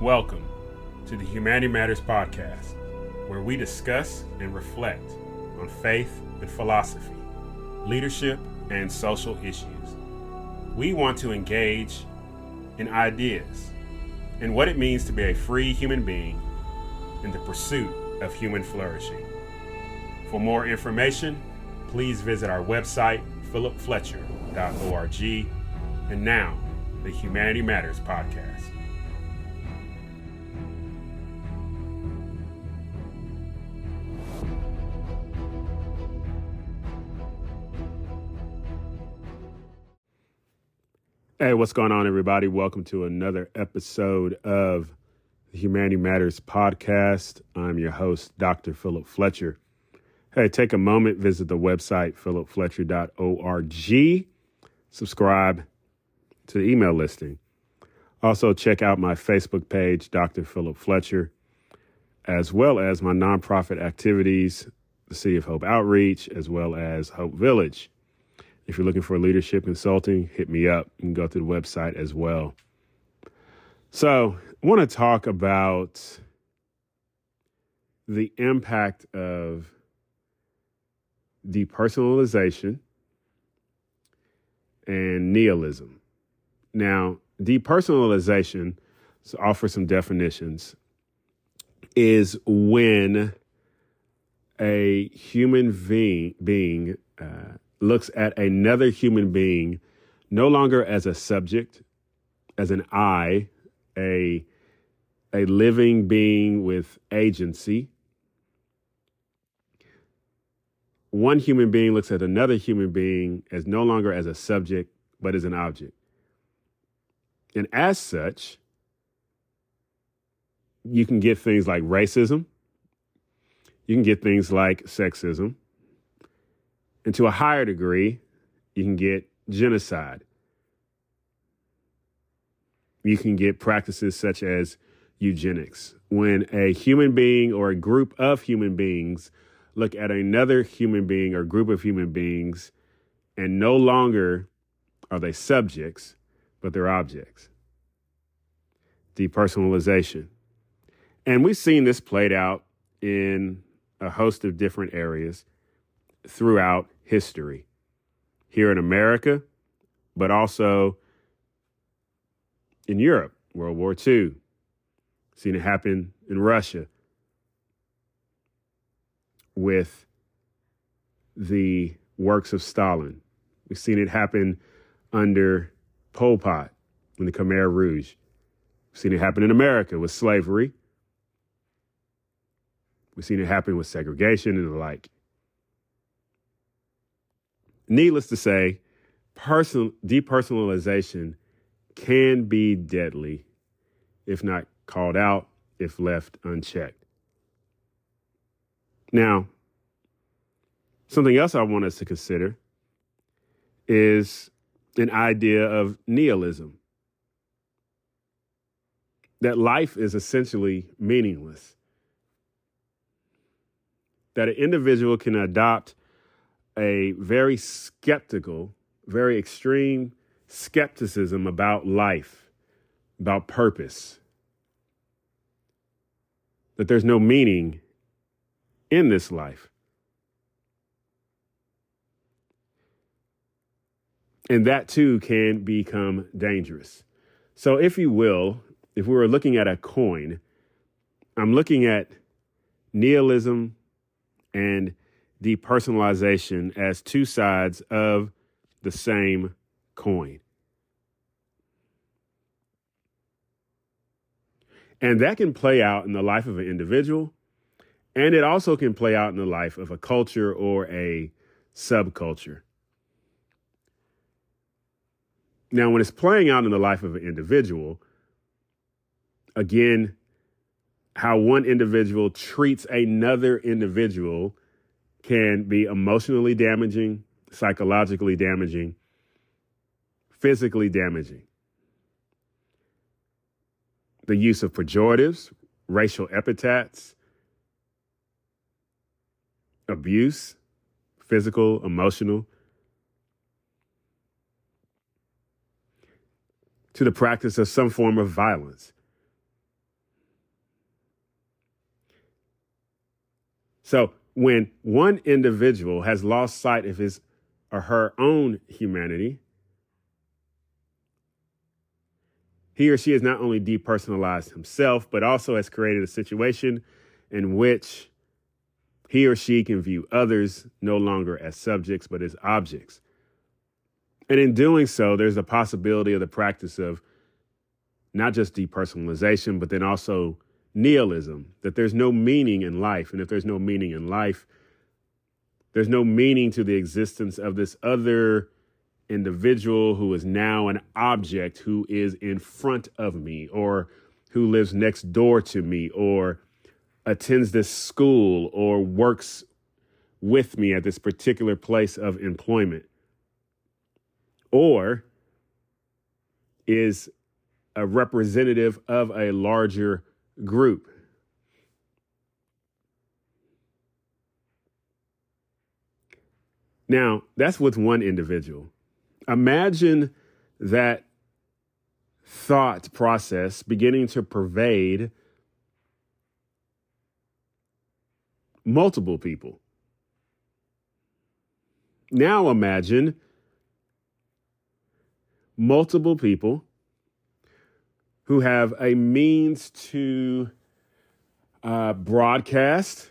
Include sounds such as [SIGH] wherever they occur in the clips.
Welcome to the Humanity Matters podcast, where we discuss and reflect on faith and philosophy, leadership, and social issues. We want to engage in ideas and what it means to be a free human being in the pursuit of human flourishing. For more information, please visit our website, philipfletcher.org. And now, the Humanity Matters podcast. Hey, what's going on, everybody? Welcome to another episode of the Humanity Matters podcast. I'm your host, Dr. Philip Fletcher. Hey, take a moment, visit the website, philipfletcher.org, subscribe to the email listing. Also, check out my Facebook page, Dr. Philip Fletcher, as well as my nonprofit activities, the City of Hope Outreach, as well as Hope Village. If you're looking for leadership consulting, hit me up. Can go to the website as well. So, I want to talk about the impact of depersonalization and nihilism. Now, depersonalization, to offer some definitions, is when a human being, being uh, looks at another human being no longer as a subject, as an I, a, a living being with agency. One human being looks at another human being as no longer as a subject, but as an object. And as such, you can get things like racism, you can get things like sexism, and to a higher degree, you can get genocide. You can get practices such as eugenics. When a human being or a group of human beings look at another human being or group of human beings and no longer are they subjects, but they're objects. Depersonalization. And we've seen this played out in a host of different areas throughout history here in America, but also in Europe, World War II. Seen it happen in Russia with the works of Stalin. We've seen it happen under Pol Pot in the Khmer Rouge. We've seen it happen in America with slavery. We've seen it happen with segregation and the like. Needless to say, person, depersonalization can be deadly if not called out, if left unchecked. Now, something else I want us to consider is an idea of nihilism that life is essentially meaningless, that an individual can adopt a very skeptical, very extreme skepticism about life, about purpose, that there's no meaning in this life. And that too can become dangerous. So, if you will, if we were looking at a coin, I'm looking at nihilism and depersonalization as two sides of the same coin. And that can play out in the life of an individual, and it also can play out in the life of a culture or a subculture. Now, when it's playing out in the life of an individual, again, how one individual treats another individual can be emotionally damaging, psychologically damaging, physically damaging. The use of pejoratives, racial epithets, abuse, physical, emotional, to the practice of some form of violence. So, when one individual has lost sight of his or her own humanity, he or she has not only depersonalized himself, but also has created a situation in which he or she can view others no longer as subjects, but as objects. And in doing so, there's a possibility of the practice of not just depersonalization, but then also nihilism, that there's no meaning in life. And if there's no meaning in life, there's no meaning to the existence of this other individual who is now an object who is in front of me or who lives next door to me or attends this school or works with me at this particular place of employment or is a representative of a larger group. Now, that's with one individual. Imagine that thought process beginning to pervade multiple people. Now imagine multiple people who have a means to uh, broadcast,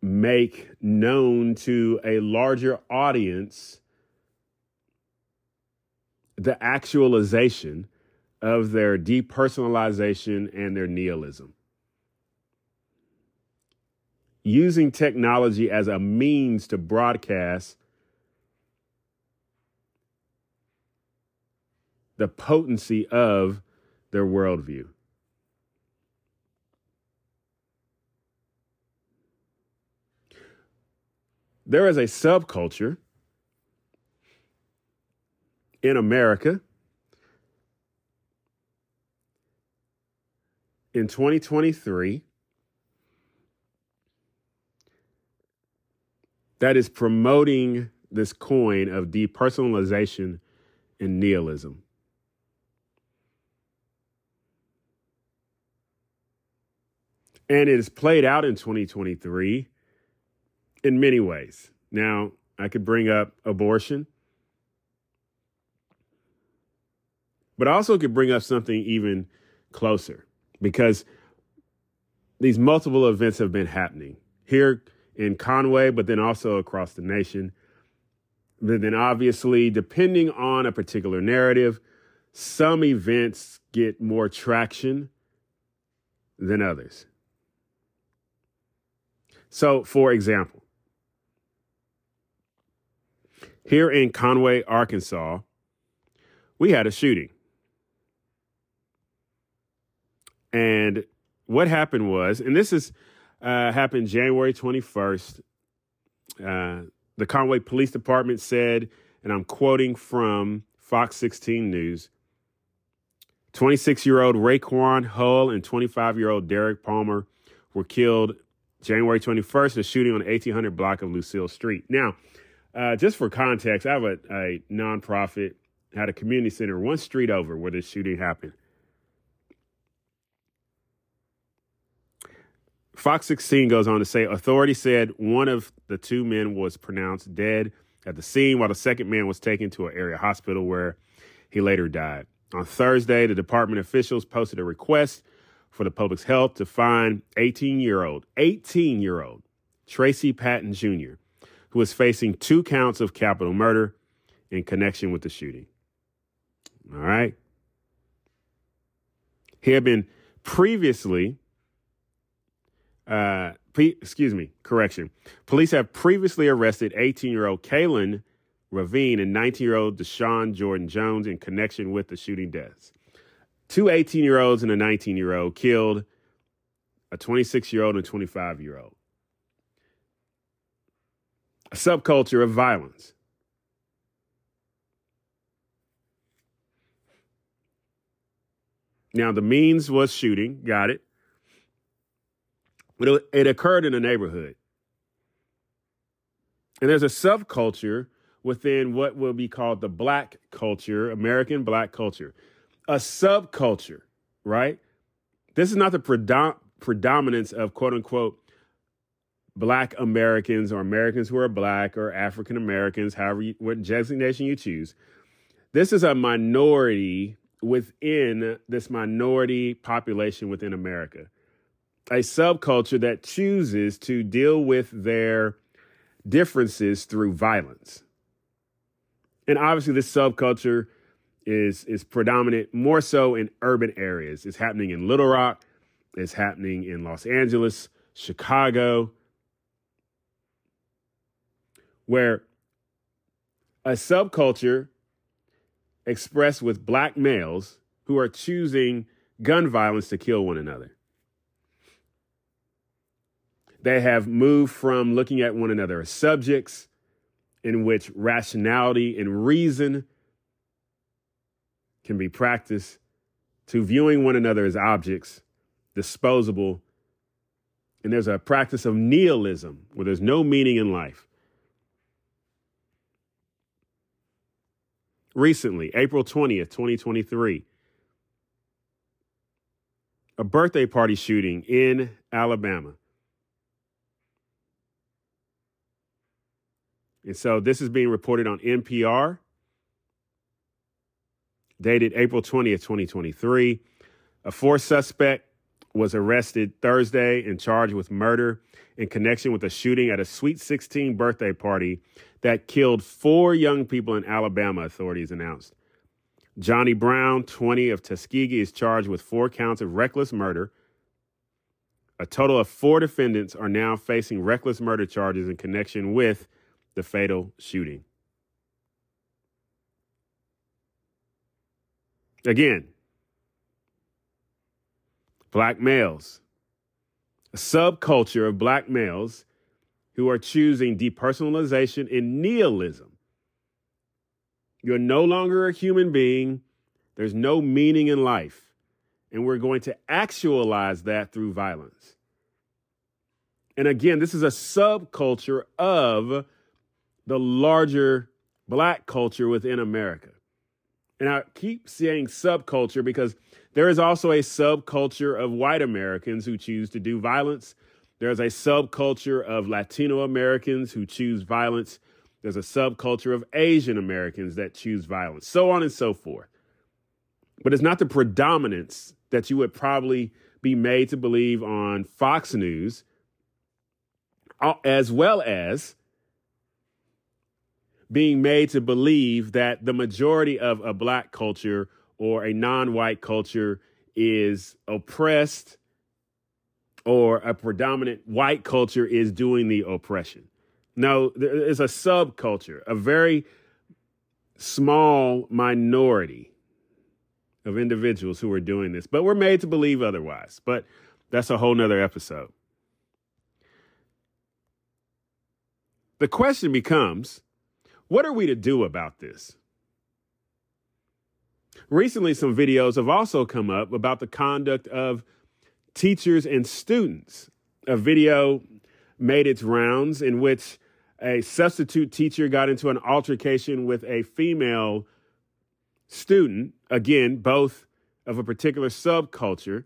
make known to a larger audience the actualization of their depersonalization and their nihilism. Using technology as a means to broadcast the potency of their worldview. There is a subculture in America in 2023 that is promoting this coin of depersonalization and nihilism. And it is played out in 2023 in many ways. Now, I could bring up abortion, but I also could bring up something even closer because these multiple events have been happening here in Conway, but then also across the nation. But then, obviously, depending on a particular narrative, some events get more traction than others. So, for example, here in Conway, Arkansas, we had a shooting. And what happened was, and this is uh, happened January 21st. Uh, the Conway Police Department said, and I'm quoting from Fox 16 News 26 year old Raquan Hull and 25 year old Derek Palmer were killed January 21st, a shooting on the 1800 block of Lucille Street. Now, uh, just for context, I have a, a nonprofit, had a community center one street over where this shooting happened. Fox 16 goes on to say authorities said one of the two men was pronounced dead at the scene, while the second man was taken to an area hospital where he later died. On Thursday, the department officials posted a request for the public's health to find 18 year old, 18 year old Tracy Patton Jr., who is facing two counts of capital murder in connection with the shooting. All right. He had been previously, uh, pre- excuse me, correction. Police have previously arrested 18 year old Kaylin Ravine and 19 year old Deshaun Jordan Jones in connection with the shooting deaths two 18 year olds and a 19 year old killed a 26 year old and 25 year old. A subculture of violence. Now, the means was shooting, got it. But it, it occurred in a neighborhood. And there's a subculture within what will be called the black culture, American black culture a subculture, right? This is not the predom- predominance of quote unquote black Americans or Americans who are black or African Americans, however, you, what designation you choose. This is a minority within this minority population within America, a subculture that chooses to deal with their differences through violence. And obviously, this subculture is is predominant more so in urban areas. It's happening in Little Rock, it's happening in Los Angeles, Chicago, where a subculture expressed with black males who are choosing gun violence to kill one another. They have moved from looking at one another as subjects in which rationality and reason can be practiced to viewing one another as objects, disposable. And there's a practice of nihilism where there's no meaning in life. Recently, April 20th, 2023, a birthday party shooting in Alabama. And so this is being reported on NPR, dated April 20th, 2023. A fourth suspect was arrested Thursday and charged with murder in connection with a shooting at a Sweet 16 birthday party that killed four young people in Alabama, authorities announced. Johnny Brown, 20 of Tuskegee, is charged with four counts of reckless murder. A total of four defendants are now facing reckless murder charges in connection with the fatal shooting. Again, black males, a subculture of black males who are choosing depersonalization and nihilism. You're no longer a human being, there's no meaning in life, and we're going to actualize that through violence. And again, this is a subculture of the larger black culture within America. And I keep saying subculture because there is also a subculture of white Americans who choose to do violence. There's a subculture of Latino Americans who choose violence. There's a subculture of Asian Americans that choose violence, so on and so forth. But it's not the predominance that you would probably be made to believe on Fox News, uh, as well as being made to believe that the majority of a black culture or a non white culture is oppressed or a predominant white culture is doing the oppression. No, there is a subculture, a very small minority of individuals who are doing this, but we're made to believe otherwise. But that's a whole nother episode. The question becomes what are we to do about this? Recently, some videos have also come up about the conduct of teachers and students. A video made its rounds in which a substitute teacher got into an altercation with a female student, again, both of a particular subculture.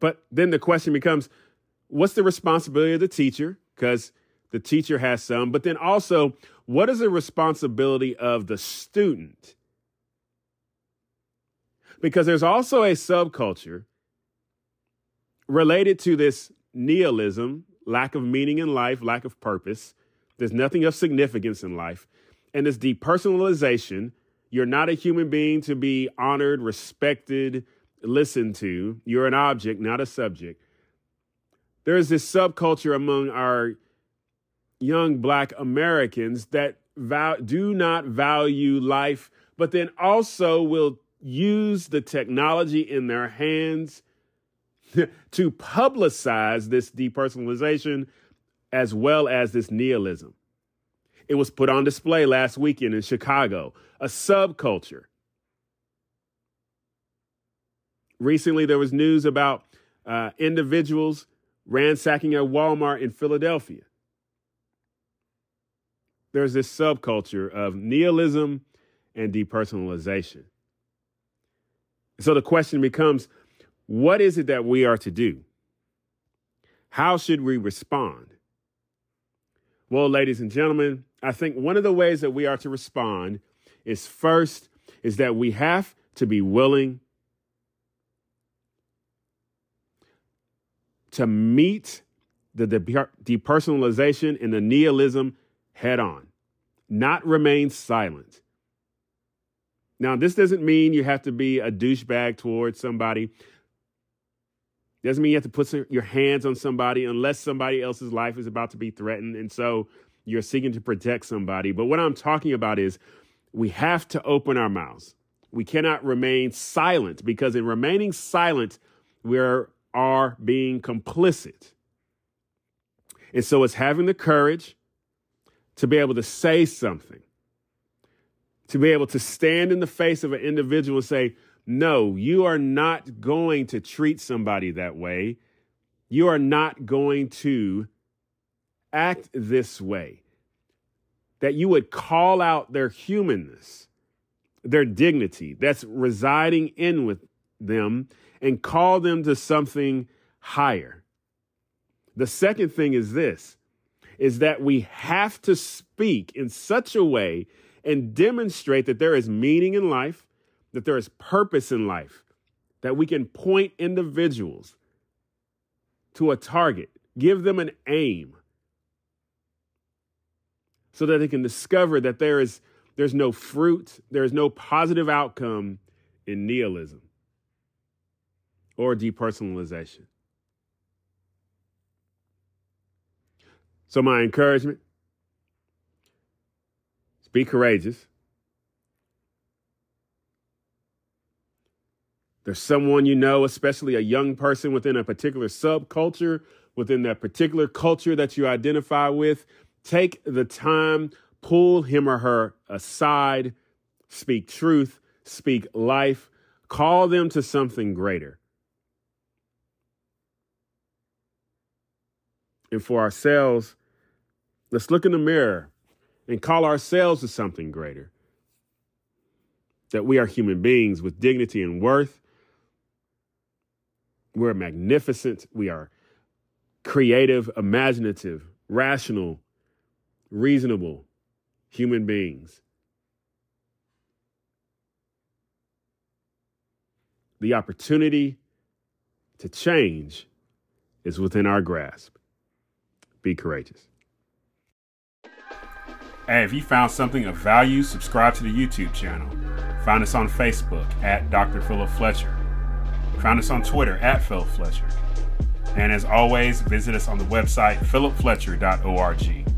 But then the question becomes what's the responsibility of the teacher? Because the teacher has some, but then also, what is the responsibility of the student? Because there's also a subculture related to this nihilism, lack of meaning in life, lack of purpose. There's nothing of significance in life. And this depersonalization, you're not a human being to be honored, respected, listened to. You're an object, not a subject there is this subculture among our young black Americans that do not value life, but then also will use the technology in their hands [LAUGHS] to publicize this depersonalization as well as this nihilism. It was put on display last weekend in Chicago, a subculture. Recently, there was news about uh, individuals ransacking a Walmart in Philadelphia. There's this subculture of nihilism and depersonalization. So the question becomes what is it that we are to do? How should we respond? Well, ladies and gentlemen, I think one of the ways that we are to respond is first is that we have to be willing to meet the depersonalization and the nihilism head on, not remain silent. Now, this doesn't mean you have to be a douchebag towards somebody. Doesn't mean you have to put your hands on somebody unless somebody else's life is about to be threatened. And so you're seeking to protect somebody. But what I'm talking about is we have to open our mouths. We cannot remain silent because in remaining silent, we are being complicit. And so it's having the courage to be able to say something, to be able to stand in the face of an individual and say, no, you are not going to treat somebody that way. You are not going to act this way. That you would call out their humanness, their dignity that's residing in with them, and call them to something higher. The second thing is this is that we have to speak in such a way and demonstrate that there is meaning in life, that there is purpose in life, that we can point individuals to a target, give them an aim, so that they can discover that there is there's no fruit, there is no positive outcome in nihilism or depersonalization. So, my encouragement is be courageous. there's someone you know, especially a young person within a particular subculture, within that particular culture that you identify with, take the time, pull him or her aside, speak truth, speak life, call them to something greater. And for ourselves, let's look in the mirror and call ourselves to something greater. That we are human beings with dignity and worth, we're magnificent. We are creative, imaginative, rational, reasonable human beings. The opportunity to change is within our grasp. Be courageous. Hey, if you found something of value, subscribe to the YouTube channel. Find us on Facebook at Dr. Philip Fletcher. Find us on Twitter at Phil Fletcher. And as always, visit us on the website philipfletcher.org.